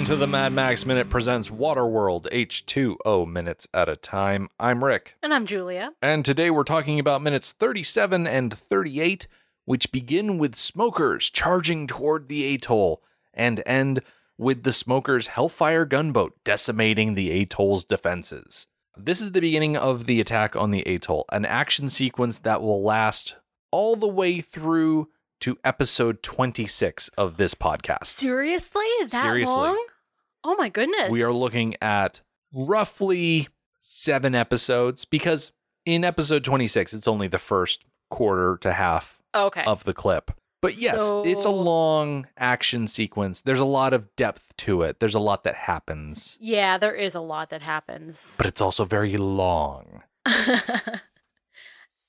Welcome to the Mad Max Minute presents Waterworld H2O minutes at a time. I'm Rick, And I'm Julia. and today we're talking about minutes 37 and 38, which begin with smokers charging toward the atoll and end with the smokers' Hellfire gunboat decimating the atoll's defenses. This is the beginning of the attack on the atoll, an action sequence that will last all the way through to episode 26 of this podcast. Seriously? That Seriously. long? Oh my goodness. we are looking at roughly seven episodes because in episode 26 it's only the first quarter to half okay. of the clip but yes it's a long action sequence there's a lot of depth to it there's a lot that happens yeah, there is a lot that happens. but it's also very long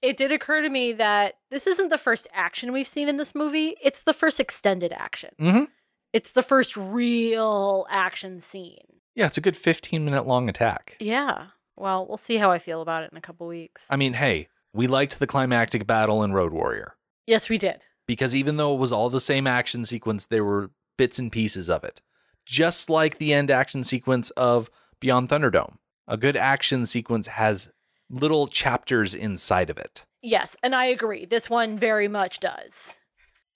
it did occur to me that this isn't the first action we've seen in this movie. It's the first extended action. Mhm. It's the first real action scene. yeah it's a good 15 minute long attack Yeah. Well, we'll see how I feel about it in a couple weeks. i mean hey we liked the climactic battle in road warrior yes, we did. because even though it was all the same action sequence, there were bits and pieces of it. Just like the end action sequence of Beyond Thunderdome. A good action sequence has little chapters inside of it. Yes, and I agree. This one very much does.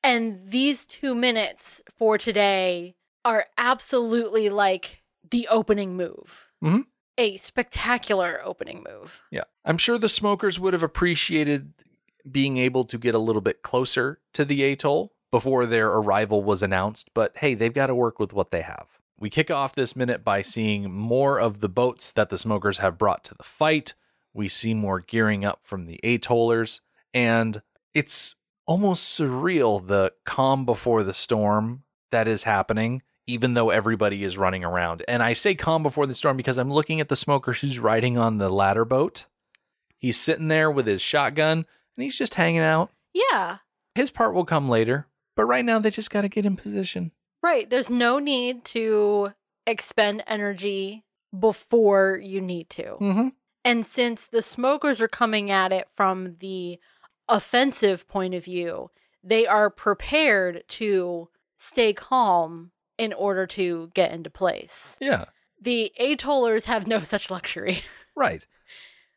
And these two minutes for today are absolutely like the opening move. Mhm. A spectacular opening move. Yeah. I'm sure the smokers would have appreciated being able to get a little bit closer to the atoll before their arrival was announced, but hey, they've got to work with what they have. We kick off this minute by seeing more of the boats that the smokers have brought to the fight. We see more gearing up from the atollers, and it's almost surreal the calm before the storm that is happening, even though everybody is running around. And I say calm before the storm because I'm looking at the smoker who's riding on the ladder boat. He's sitting there with his shotgun and he's just hanging out. Yeah, His part will come later, but right now they just got to get in position. right. There's no need to expend energy before you need to. Mm-hmm. And since the smokers are coming at it from the offensive point of view, they are prepared to stay calm in order to get into place. Yeah, The atollers have no such luxury. right.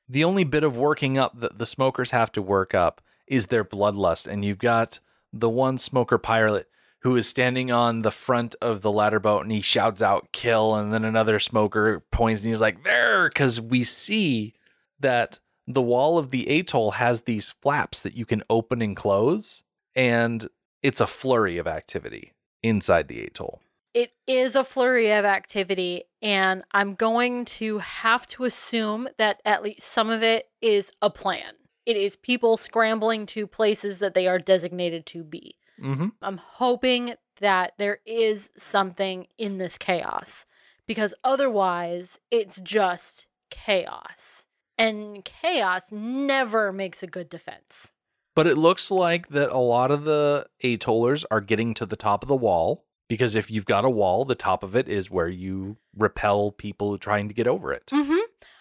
The only bit of working up that the smokers have to work up is their bloodlust. And you've got the one smoker pilot who is standing on the front of the ladder boat and he shouts out kill. And then another smoker points and he's like, there. Because we see that the wall of the atoll has these flaps that you can open and close. And it's a flurry of activity inside the atoll. It is a flurry of activity, and I'm going to have to assume that at least some of it is a plan. It is people scrambling to places that they are designated to be. Mm-hmm. I'm hoping that there is something in this chaos because otherwise it's just chaos. And chaos never makes a good defense. But it looks like that a lot of the atollers are getting to the top of the wall because if you've got a wall, the top of it is where you repel people trying to get over it. Mhm.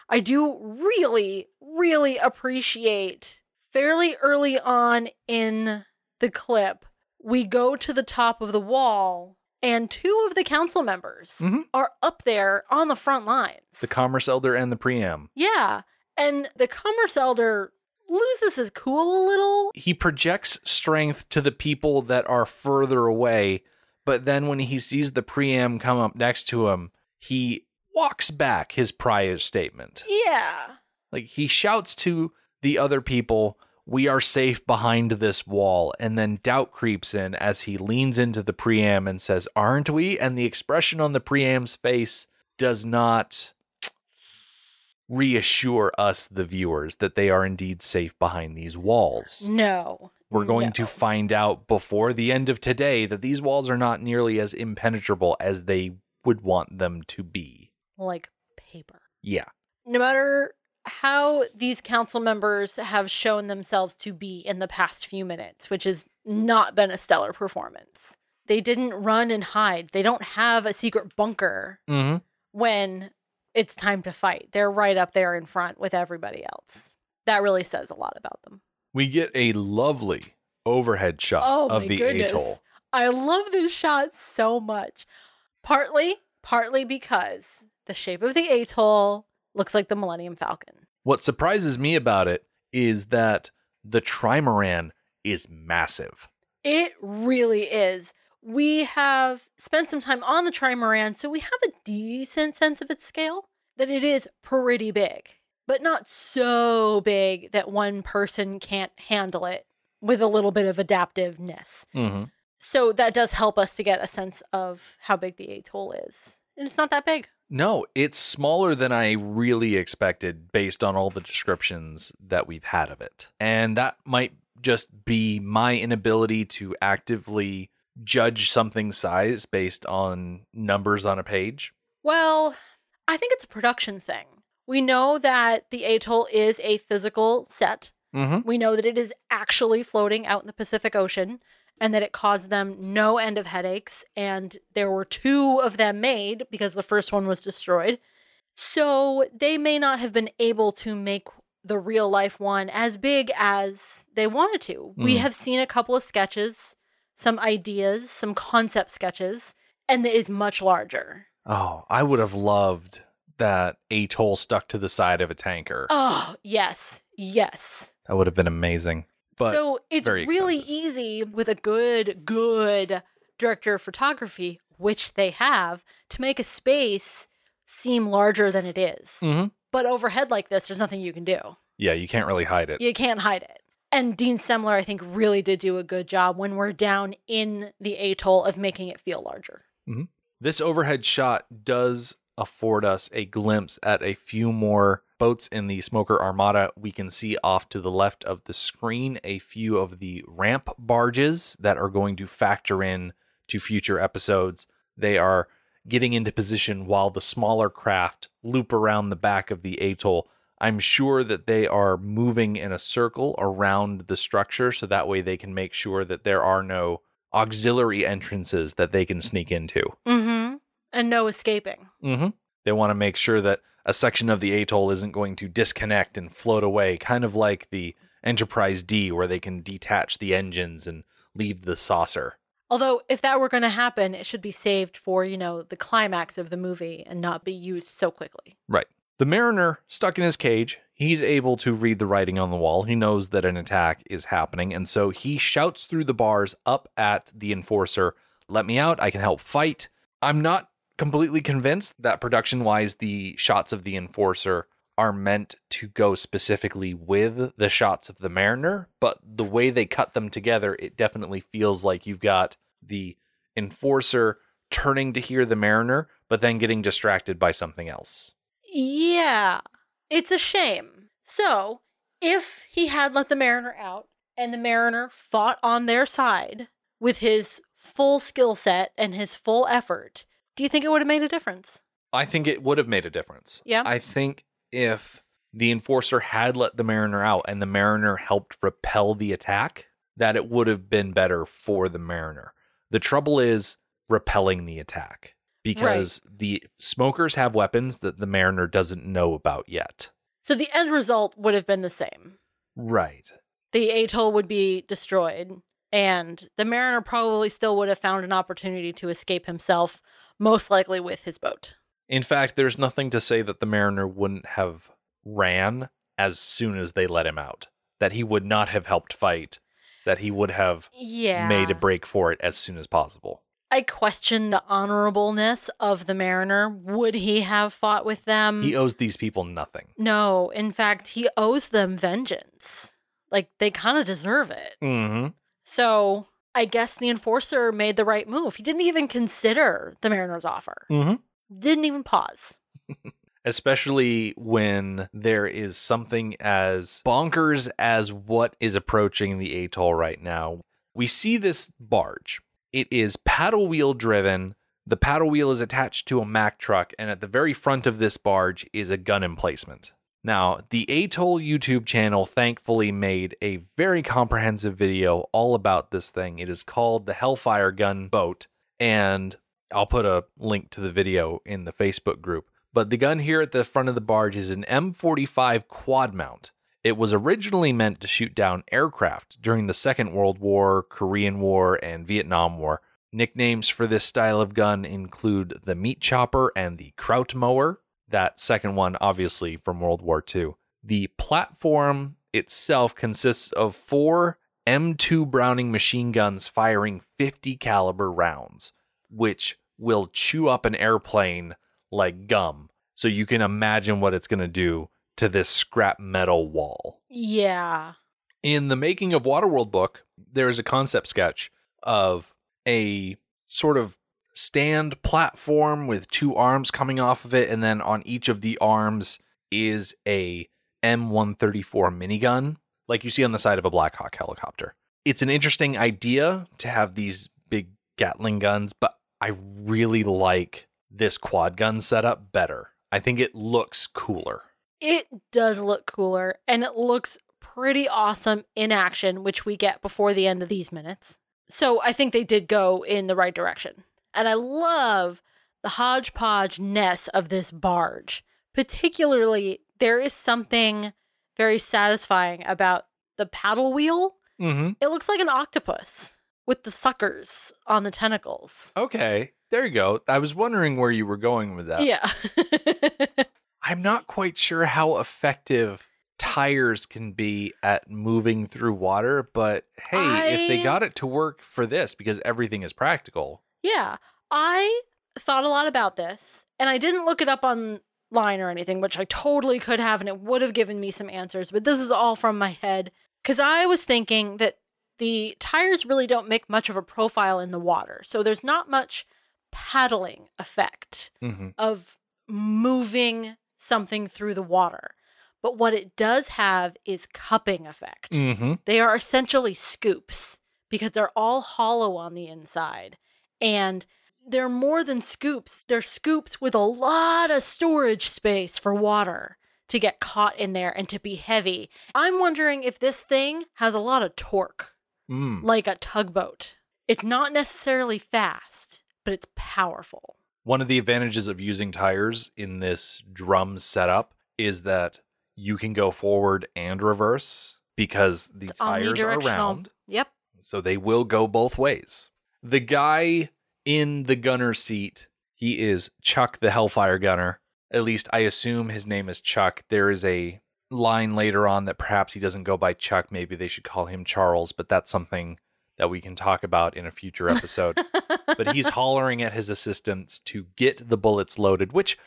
I do really, really appreciate fairly early on in the clip, we go to the top of the wall, and two of the council members Mhm. are up there on the front lines. The Commerce Elder and the Priam. Yeah. And the Commerce Elder loses his cool a little. He projects strength to the people that are further away, but then when he sees the Priam come up next to him, he walks back his prior statement. Yeah. Like he shouts to the other people, "We are safe behind this wall." And then doubt creeps in as he leans into the Priam and says, "Aren't we?" And the expression on the Priam's face does not reassure us the viewers that they are indeed safe behind these walls. No. We're going No. to find out before the end of today that these walls are not nearly as impenetrable as they would want them to be. Like paper. Yeah. No matter how these council members have shown themselves to be in the past few minutes, which has not been a stellar performance. They didn't run and hide. They don't have a secret bunker Mm-hmm. when it's time to fight. They're right up there in front with everybody else. That really says a lot about them. We get a lovely overhead shot Oh of the goodness. atoll. I love this shot so much. Partly, partly because the shape of the atoll looks like the Millennium Falcon. What surprises me about it is that the trimaran is massive. It really is. We have spent some time on the trimaran, so we have a decent sense of its scale, that it is pretty big, but not so big that one person can't handle it with a little bit of adaptiveness. Mm-hmm. So that does help us to get a sense of how big the atoll is. And it's not that big. No, it's smaller than I really expected based on all the descriptions that we've had of it. And that might just be my inability to actively judge something's size based on numbers on a page. Well, I think it's a production thing. We know that the atoll is a physical set. Mm-hmm. We know that it is actually floating out in the Pacific Ocean and that it caused them no end of headaches. And there were two of them made because the first one was destroyed. So they may not have been able to make the real life one as big as they wanted to. We Mm. have seen a couple of sketches, some ideas, some concept sketches, and it is much larger. Oh, I would have loved that atoll stuck to the side of a tanker. Oh, yes, yes. That would have been amazing. But so it's really easy with a good, good director of photography, which they have, to make a space seem larger than it is. Mhm. But overhead like this, there's nothing you can do. yeah, you can't really hide it. You can't hide it. And Dean Semler, I think, really did do a good job when we're down in the atoll of making it feel larger. This overhead shot does afford us a glimpse at a few more boats in the Smoker Armada. We can see off to the left of the screen a few of the ramp barges that are going to factor in to future episodes. They are getting into position while the smaller craft loop around the back of the atoll. I'm sure that they are moving in a circle around the structure so that way they can make sure that there are no auxiliary entrances that they can sneak into. Mm-hmm. And no escaping. Mm-hmm. They want to make sure that a section of the atoll isn't going to disconnect and float away, kind of like the Enterprise D, where they can detach the engines and leave the saucer. Although, if that were going to happen, it should be saved for, you know, the climax of the movie and not be used so quickly. Right. The mariner, stuck in his cage, he's able to read the writing on the wall. He knows that an attack is happening, and so he shouts through the bars up at the enforcer, Let me out, I can help fight. I'm not completely convinced that production wise, the shots of the enforcer are meant to go specifically with the shots of the mariner, but the way they cut them together, it definitely feels like you've got the enforcer turning to hear the mariner, but then getting distracted by something else. Yeah, it's a shame. So, if he had let the mariner out and the mariner fought on their side with his full skill set and his full effort, do you think it would have made a difference? I think it would have made a difference. Yeah. I think if the enforcer had let the mariner out and the mariner helped repel the attack, that it would have been better for the mariner. The trouble is repelling the attack because the smokers have weapons that the mariner doesn't know about yet. So, the end result would have been the same. Right. The atoll would be destroyed, and the mariner probably still would have found an opportunity to escape himself, most likely with his boat. In fact, there's nothing to say that the mariner wouldn't have ran as soon as they let him out. That he would not have helped fight. That he would have Yeah. made a break for it as soon as possible. I question the honorableness of the mariner. Would he have fought with them? He owes these people nothing. no, in fact, he owes them vengeance. Like they kind of deserve it. Mm-hmm. So I guess the enforcer made the right move. He didn't even consider the mariner's offer. Mm-hmm. Didn't even pause. Especially when there is something as bonkers as what is approaching the atoll right now. We see this barge. It is paddle wheel driven. The paddle wheel is attached to a Mack truck, and at the very front of this barge is a gun emplacement. Now, the Atoll YouTube channel thankfully made a very comprehensive video all about this thing. It is called the Hellfire Gun Boat, and I'll put a link to the video in the Facebook group. But the gun here at the front of the barge is an M45 quad mount. It was originally meant to shoot down aircraft during the Second World War, Korean War, and Vietnam War, Nicknames for this style of gun include the meat chopper and the kraut mower. That second one, obviously, from World War II. The platform itself consists of four M2 Browning machine guns firing 50 caliber rounds, which will chew up an airplane like gum. So you can imagine what it's going to do to this scrap metal wall. Yeah. In the making of Waterworld book, there is a concept sketch of a sort of stand platform with two arms coming off of it, and then on each of the arms is a M134 minigun, like you see on the side of a Black Hawk helicopter. It's an interesting idea to have these big Gatling guns, but I really like this quad gun setup better. I think it looks cooler. It does look cooler and it looks pretty awesome in action, which we get before the end of these minutes. So I think they did go in the right direction. And I love the hodgepodge ness of this barge. Particularly, there is something very satisfying about the paddle wheel. Mm-hmm. It looks like an octopus with the suckers on the tentacles. Okay, there you go. I was wondering where you were going with that. Yeah. I'm not quite sure how effective tires can be at moving through water, but hey, if they got it to work for this because everything is practical. Yeah, I thought a lot about this, and I didn't look it up online or anything, which I totally could have, and it would have given me some answers. But this is all from my head because I was thinking that the tires really don't make much of a profile in the water, so there's not much paddling effect Mm-hmm. of moving something through the water. But what it does have is cupping effect. Mm-hmm. They are essentially scoops because they're all hollow on the inside. And they're more than scoops, they're scoops with a lot of storage space for water to get caught in there and to be heavy. I'm wondering if this thing has a lot of torque, Mm. like a tugboat. It's not necessarily fast, but it's powerful. One of the advantages of using tires in this drum setup is that you can go forward and reverse because the It's tires are round. Yep. So they will go both ways. The guy in the gunner seat, he is Chuck the Hellfire Gunner. At least I assume his name is Chuck. There is a line later on that perhaps he doesn't go by Chuck. Maybe they should call him Charles, but that's something that we can talk about in a future episode. but he's hollering at his assistants to get the bullets loaded, which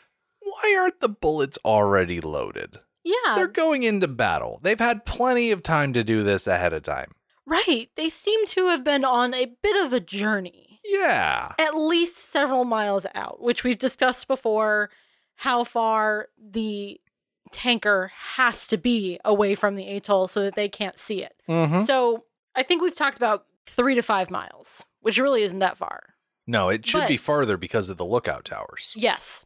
why aren't the bullets already loaded? yeah. They're going into battle. They've had plenty of time to do this ahead of time. Right. They seem to have been on a bit of a journey, Yeah. at least several miles out, which we've discussed before how far the tanker has to be away from the atoll so that they can't see it. Mm-hmm. So I think we've talked about three to five miles, which really isn't that far. No, it should But- be farther because of the lookout towers. Yes.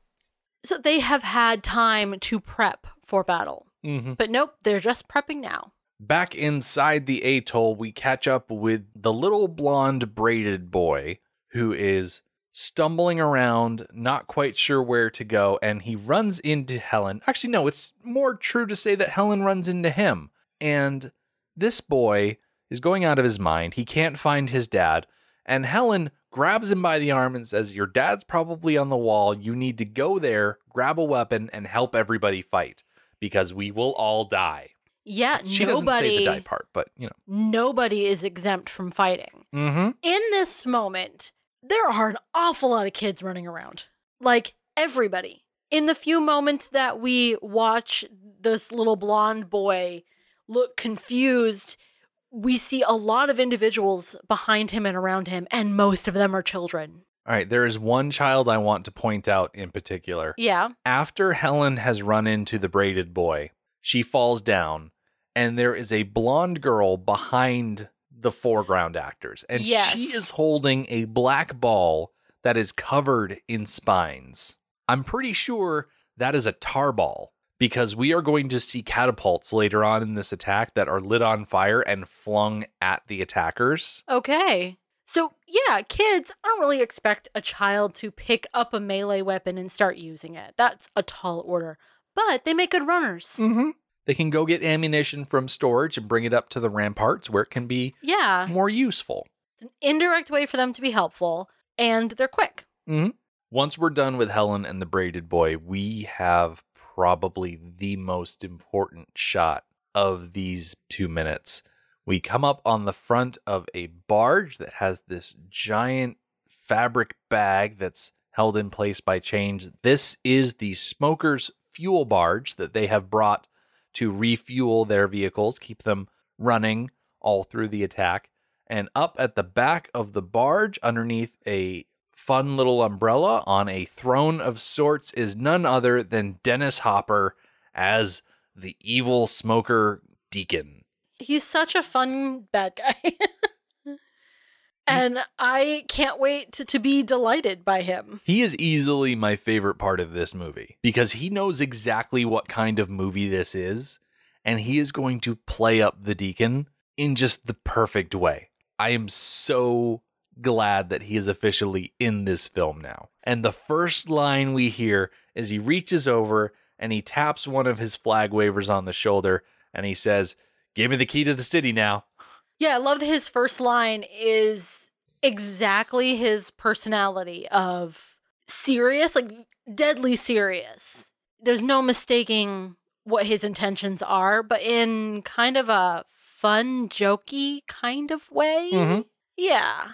So they have had time to prep for battle. Mm-hmm. But nope, they're just prepping now. Back inside the atoll, we catch up with the little blonde braided boy who is stumbling around, not quite sure where to go, and he runs into Helen. Actually, no, it's more true to say that Helen runs into him. And this boy is going out of his mind. He can't find his dad. And Helen grabs him by the arm and says, Your dad's probably on the wall. You need to go there, grab a weapon, and help everybody fight because we will all die. Yeah, She doesn't say the die part, but you know. nobody is exempt from fighting. Mm-hmm. in this moment, there are an awful lot of kids running around. Like everybody. In the few moments that we watch this little blonde boy look confused, we see a lot of individuals behind him and around him, and most of them are children. All right, there is one child I want to point out in particular. Yeah. After Helen has run into the braided boy, she falls down, and there is a blonde girl behind the foreground actors, and Yes. she is holding a black ball that is covered in spines. I'm pretty sure that is a tar ball because we are going to see catapults later on in this attack that are lit on fire and flung at the attackers. Okay. So, yeah, kids, I don't really expect a child to pick up a melee weapon and start using it. That's a tall order. But they make good runners. Mm-hmm. They can go get ammunition from storage and bring it up to the ramparts where it can be Yeah. more useful. It's an indirect way for them to be helpful, and they're quick. Mm-hmm. Once we're done with Helen and the braided boy, we have probably the most important shot of these two minutes. We come up on the front of a barge that has this giant fabric bag that's held in place by chains. This is the smokers' fuel barge that they have brought to refuel their vehicles, keep them running all through the attack. And up at the back of the barge, underneath a fun little umbrella on a throne of sorts, is none other than Dennis Hopper as the evil smoker deacon. He's such a fun bad guy. and I can't wait to, to be delighted by him. He is easily my favorite part of this movie because he knows exactly what kind of movie this is, and he is going to play up the deacon in just the perfect way. I am so glad that he is officially in this film now. And the first line we hear is he reaches over and he taps one of his flag wavers on the shoulder and he says, Give me the key to the city now. Yeah, I love that his first line is exactly his personality of serious, like deadly serious. There's no mistaking what his intentions are, but in kind of a fun, jokey kind of way. Mm-hmm. Yeah.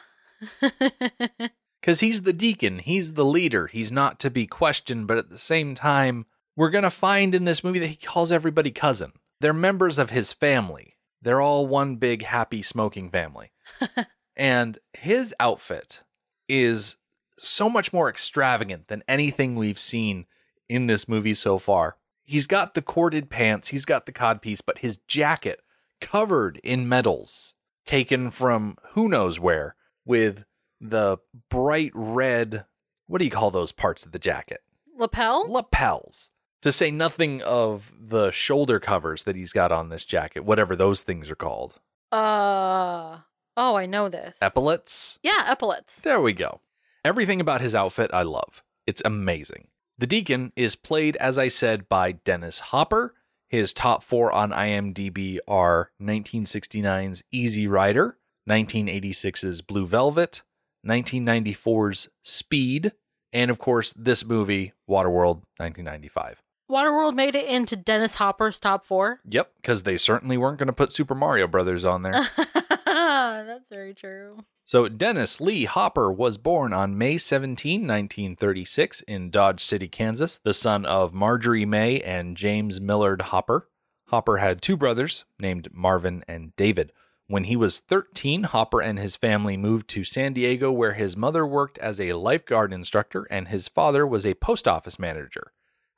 Because he's the deacon, he's the leader, he's not to be questioned, but at the same time, we're going to find in this movie that he calls everybody cousin. They're members of his family. They're all one big happy smoking family. and his outfit is so much more extravagant than anything we've seen in this movie so far. He's got the corded pants, he's got the codpiece, but his jacket covered in medals taken from who knows where with the bright red what do you call those parts of the jacket Lapel? lapels to say nothing of the shoulder covers that he's got on this jacket whatever those things are called. Uh oh, I know this. epaulets? Yeah, epaulets. there we go. Everything about his outfit i love. It's amazing. The deacon is played as i said by dennis hopper his top four on imdb are 1969's easy rider 1986's blue velvet 1994's speed and of course this movie waterworld 1995 Waterworld made it into Dennis Hopper's top four. yep because they certainly weren't going to put super mario brothers on there That's very true. So, Dennis Lee Hopper was born on May 17, 1936, in Dodge City, Kansas, the son of Marjorie May and James Millard Hopper. Hopper had two brothers named Marvin and David. When he was 13, Hopper and his family moved to San Diego, where his mother worked as a lifeguard instructor and his father was a post office manager,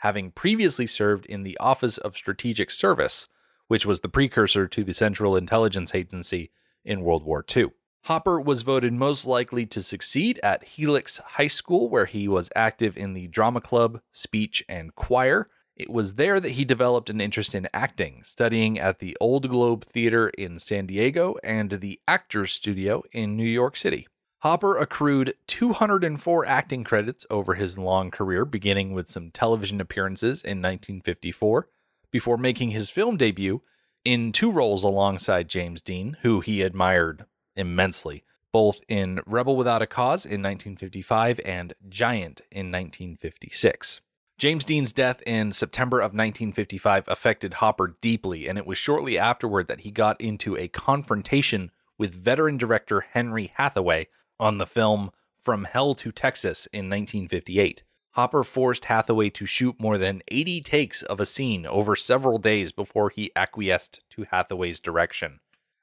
having previously served in the Office of Strategic Service, which was the precursor to the Central Intelligence Agency in World War II. Hopper was voted most likely to succeed at Helix High School, where he was active in the drama club, speech, and choir. It was there that he developed an interest in acting, studying at the Old Globe Theater in San Diego and the Actors Studio in New York City. Hopper accrued 204 acting credits over his long career, beginning with some television appearances in 1954, before making his film debut in two roles alongside James Dean, who he admired immensely, both in Rebel Without a Cause in 1955 and Giant in 1956. James Dean's death in September of 1955 affected Hopper deeply, and it was shortly afterward that he got into a confrontation with veteran director Henry Hathaway on the film From Hell to Texas in 1958. Hopper forced Hathaway to shoot more than 80 takes of a scene over several days before he acquiesced to Hathaway's direction.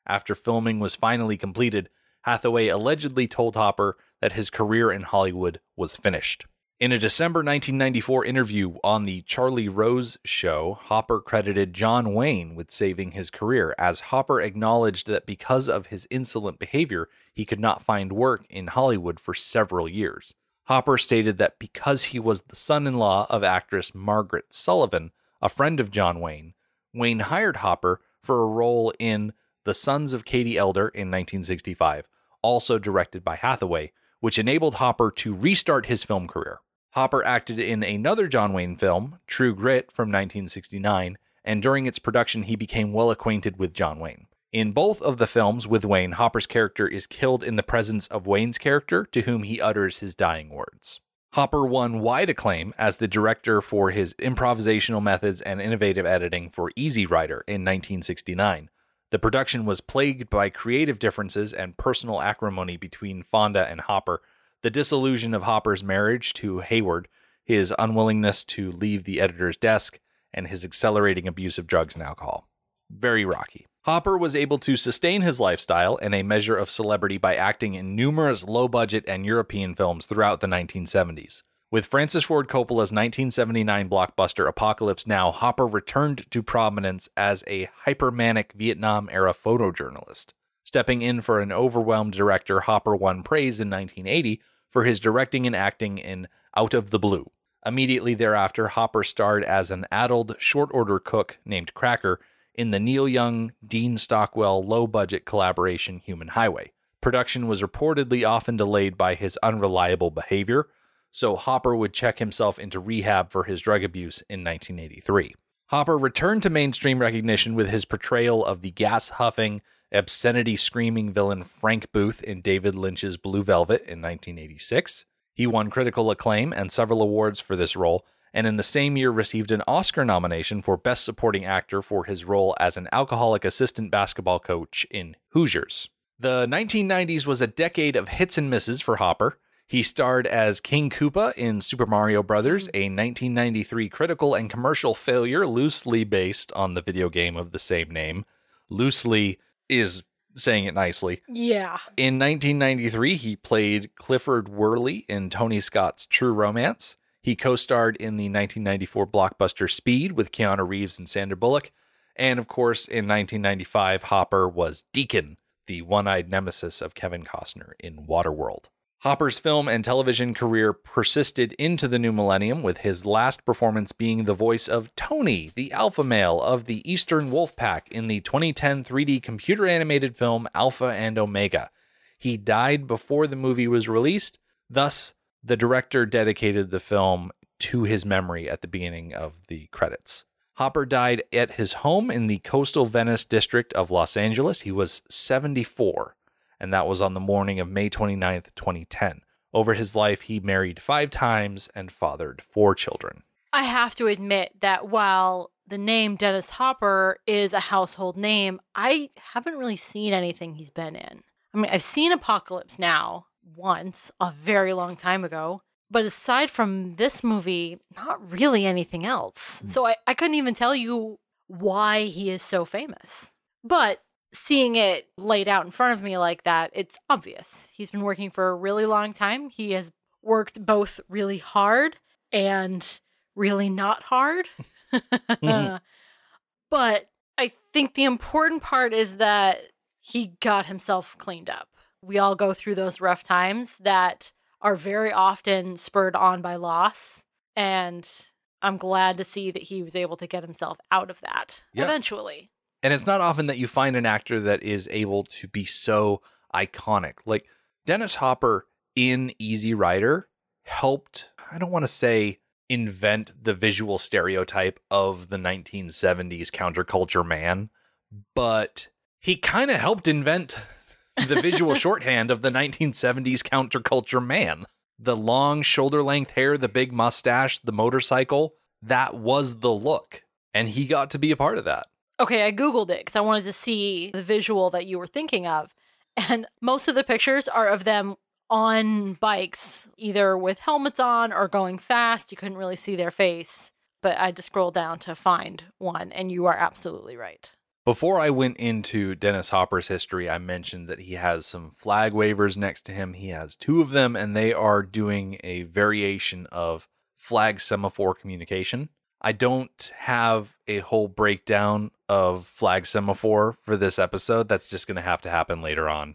After filming was finally completed, Hathaway allegedly told Hopper that his career in Hollywood was finished. In a December 1994 interview on The Charlie Rose Show, Hopper credited John Wayne with saving his career, as Hopper acknowledged that because of his insolent behavior, he could not find work in Hollywood for several years. Hopper stated that because he was the son in law of actress Margaret Sullavan, a friend of John Wayne, Wayne hired Hopper for a role in The Sons of Katie Elder in 1965, also directed by Hathaway, which enabled Hopper to restart his film career. Hopper acted in another John Wayne film, True Grit, from 1969, and during its production, he became well acquainted with John Wayne. In both of the films with Wayne, Hopper's character is killed in the presence of Wayne's character, to whom he utters his dying words. Hopper won wide acclaim as the director for his improvisational methods and innovative editing for Easy Rider in 1969. The production was plagued by creative differences and personal acrimony between Fonda and Hopper, the disillusion of Hopper's marriage to Hayward, his unwillingness to leave the editor's desk, and his accelerating abuse of drugs and alcohol. Very rocky. Hopper was able to sustain his lifestyle and a measure of celebrity by acting in numerous low budget and European films throughout the 1970s. With Francis Ford Coppola's 1979 blockbuster Apocalypse Now, Hopper returned to prominence as a hypermanic Vietnam era photojournalist. Stepping in for an overwhelmed director, Hopper won praise in 1980 for his directing and acting in Out of the Blue. Immediately thereafter, Hopper starred as an addled short order cook named Cracker in the Neil Young Dean Stockwell low budget collaboration Human Highway. Production was reportedly often delayed by his unreliable behavior, so Hopper would check himself into rehab for his drug abuse in 1983. Hopper returned to mainstream recognition with his portrayal of the gas huffing, obscenity screaming villain Frank Booth in David Lynch's Blue Velvet in 1986. He won critical acclaim and several awards for this role, and in the same year received an Oscar nomination for Best Supporting Actor for his role as an alcoholic assistant basketball coach in Hoosiers. The 1990s was a decade of hits and misses for Hopper. He starred as King Koopa in Super Mario Bros., a 1993 critical and commercial failure loosely based on the video game of the same name. Loosely is saying it nicely. Yeah. In 1993, he played Clifford Worley in Tony Scott's True Romance. He co starred in the 1994 blockbuster Speed with Keanu Reeves and Sandra Bullock. And of course, in 1995, Hopper was Deacon, the one eyed nemesis of Kevin Costner in Waterworld. Hopper's film and television career persisted into the new millennium, with his last performance being the voice of Tony, the alpha male of the Eastern Wolf Pack in the 2010 3D computer animated film Alpha and Omega. He died before the movie was released, thus, the director dedicated the film to his memory at the beginning of the credits. Hopper died at his home in the coastal Venice district of Los Angeles. He was 74, and that was on the morning of May 29th, 2010. Over his life, he married five times and fathered four children. I have to admit that while the name Dennis Hopper is a household name, I haven't really seen anything he's been in. I mean, I've seen Apocalypse Now once, a very long time ago, but aside from this movie, not really anything else. Mm. So I, I couldn't even tell you why he is so famous. But seeing it laid out in front of me like that, it's obvious. He's been working for a really long time. He has worked both really hard and really not hard. Mm-hmm. but I think the important part is that he got himself cleaned up. We all go through those rough times that are very often spurred on by loss. And I'm glad to see that he was able to get himself out of that Yeah. eventually. And it's not often that you find an actor that is able to be so iconic. Like Dennis Hopper in Easy Rider helped, I don't want to say invent the visual stereotype of the 1970s counterculture man, but he kind of helped invent the visual shorthand of the 1970s counterculture man. The long shoulder length hair, the big mustache, the motorcycle, that was the look. And he got to be a part of that. Okay, I Googled it because I wanted to see the visual that you were thinking of. And most of the pictures are of them on bikes, either with helmets on or going fast. You couldn't really see their face. But I had to scroll down to find one, and you are absolutely right. Before I went into Dennis Hopper's history, I mentioned that he has some flag wavers next to him. He has two of them, and they are doing a variation of flag semaphore communication. I don't have a whole breakdown of flag semaphore for this episode. That's just going to have to happen later on.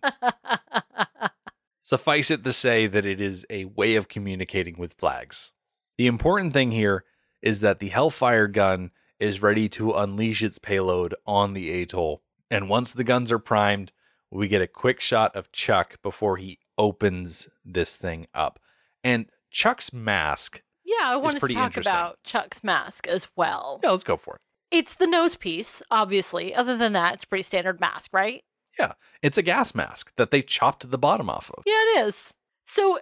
Suffice it to say that it is a way of communicating with flags. The important thing here is that the Hellfire gun is ready to unleash its payload on the atoll. And once the guns are primed, we get a quick shot of Chuck before he opens this thing up. And Chuck's mask, yeah, I want to talk about Chuck's mask as well. yeah, let's go for it. It's the nose piece, obviously. Other than that, it's a pretty standard mask, right? Yeah, it's a gas mask that they chopped the bottom off of. Yeah, it is. So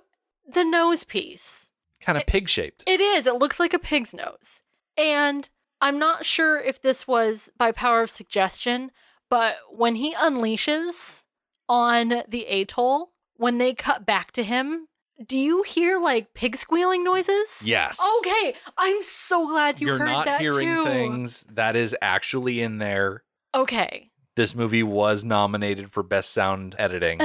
the nose piece, Kind of pig shaped. it is. It looks like a pig's nose. And I'm not sure if this was by power of suggestion, but when he unleashes on the atoll, when they cut back to him, do you hear like pig squealing noises? Yes. Okay, I'm so glad you You're heard not that hearing too. things that is actually in there. Okay. This movie was nominated for best sound editing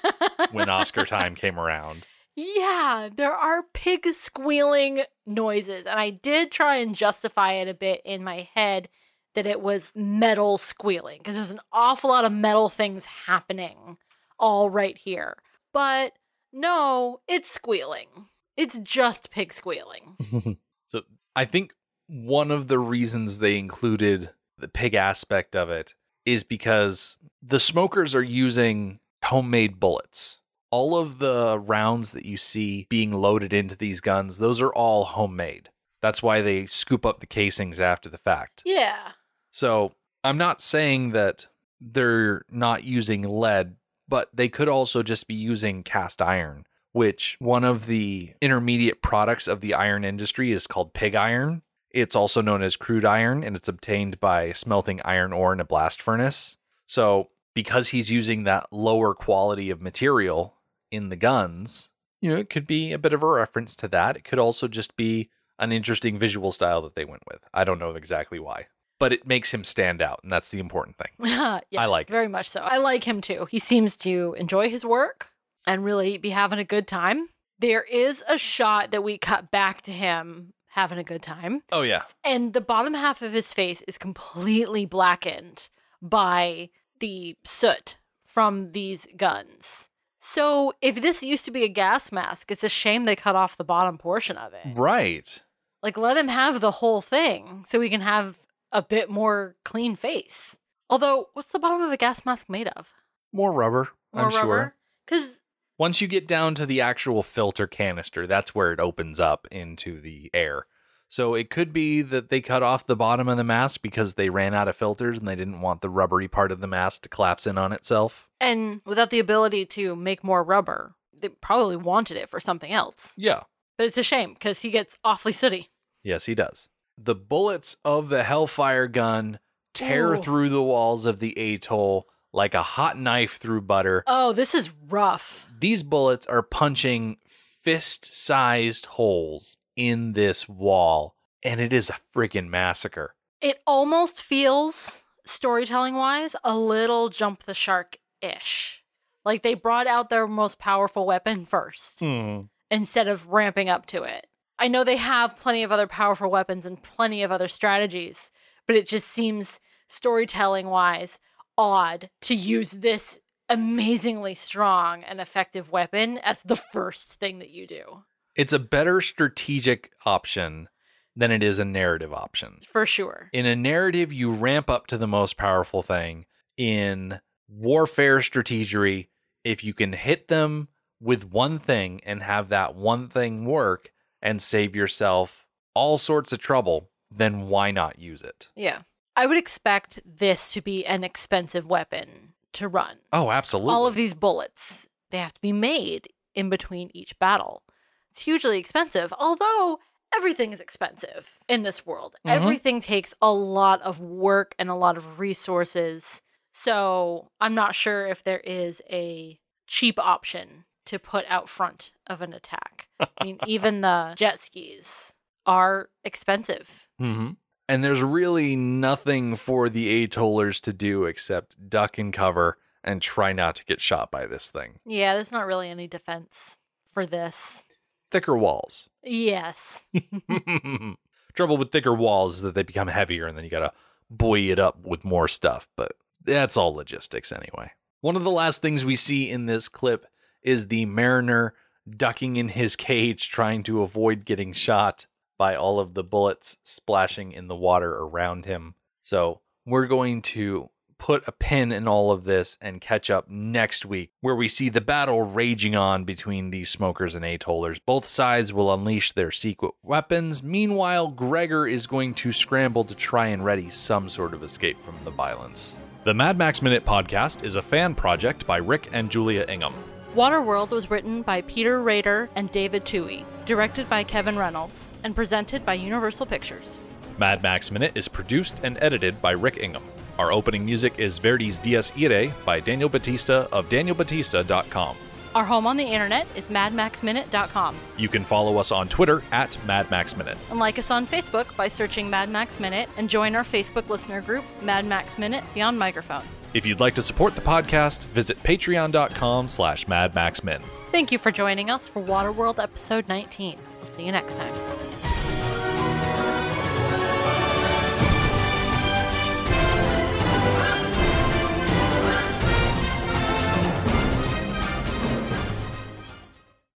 when Oscar time came around. Yeah, there are pig squealing noises. And I did try and justify it a bit in my head that it was metal squealing because there's an awful lot of metal things happening all right here. But no, it's squealing. It's just pig squealing. so I think one of the reasons they included the pig aspect of it is because the smokers are using homemade bullets. All of the rounds that you see being loaded into these guns, those are all homemade. That's why they scoop up the casings after the fact. Yeah. So I'm not saying that they're not using lead, but they could also just be using cast iron, which one of the intermediate products of the iron industry is called pig iron. It's also known as crude iron, and it's obtained by smelting iron ore in a blast furnace. So, because he's using that lower quality of material in the guns, you know, it could be a bit of a reference to that. It could also just be an interesting visual style that they went with. I don't know exactly why but it makes him stand out, and that's the important thing. yeah, I like it. very much so. I like him too. He seems to enjoy his work and really be having a good time. There is a shot that we cut back to him having a good time. Oh yeah, And the bottom half of his face is completely blackened by the soot from these guns. So, if this used to be a gas mask, it's a shame they cut off the bottom portion of it. right. Like, let him have the whole thing so we can have a bit more clean face. Although, what's the bottom of a gas mask made of? More rubber, More I'm sure. rubber? Because, Once you get down to the actual filter canister, that's where it opens up into the air. So it could be that they cut off the bottom of the mask because they ran out of filters and they didn't want the rubbery part of the mask to collapse in on itself. and without the ability to make more rubber, they probably wanted it for something else. Yeah. But it's a shame because he gets awfully sooty. Yes, he does. The bullets of the Hellfire gun tear Ooh. through the walls of the atoll like a hot knife through butter. Oh, this is rough. These bullets are punching fist sized holes in this wall, and it is a freaking massacre. It almost feels, storytelling wise, a little jump the shark ish. Like they brought out their most powerful weapon first hmm. instead of ramping up to it. I know they have plenty of other powerful weapons and plenty of other strategies, but it just seems storytelling wise odd to use this amazingly strong and effective weapon as the first thing that you do. It's a better strategic option than it is a narrative option. For sure. In a narrative, you ramp up to the most powerful thing. In warfare strategy, if you can hit them with one thing and have that one thing work and save yourself all sorts of trouble, then why not use it? Yeah. I would expect this to be an expensive weapon to run. Oh, absolutely. All of these bullets, they have to be made in between each battle. It's hugely expensive, although everything is expensive in this world. Mhm. Everything takes a lot of work and a lot of resources. So I'm not sure if there is a cheap option to put out front of an attack. I mean, even the jet skis are expensive. hmm And there's really nothing for the atollers to do except duck and cover and try not to get shot by this thing. Yeah, there's not really any defense for this. Thicker walls. Yes. Trouble with thicker walls is that they become heavier and then you gotta buoy it up with more stuff, but that's all logistics anyway. One of the last things we see in this clip is the mariner ducking in his cage trying to avoid getting shot by all of the bullets splashing in the water around him. So we're going to put a pin in all of this and catch up next week, where we see the battle raging on between these smokers and atollers. Both sides will unleash their secret weapons. Meanwhile, Gregor is going to scramble to try and ready some sort of escape from the violence. The Mad Max Minute podcast is a fan project by Rick and Julia Ingham. Waterworld was written by Peter Rader and David Twohy, directed by Kevin Reynolds, and presented by Universal Pictures. Mad Max Minute is produced and edited by Rick Ingham. Our opening music is Verdi's Dies Irae by Daniel Batista of danielbatista.com. Our home on the internet is madmaxminute.com. You can follow us on Twitter at madmaxminute. And like us on Facebook by searching Mad Max Minute and join our Facebook listener group, Mad Max Minute Beyond Microphone. If you'd like to support the podcast, visit patreon.com slash madmaxmin. Thank you for joining us for Waterworld episode 19. We'll see you next time.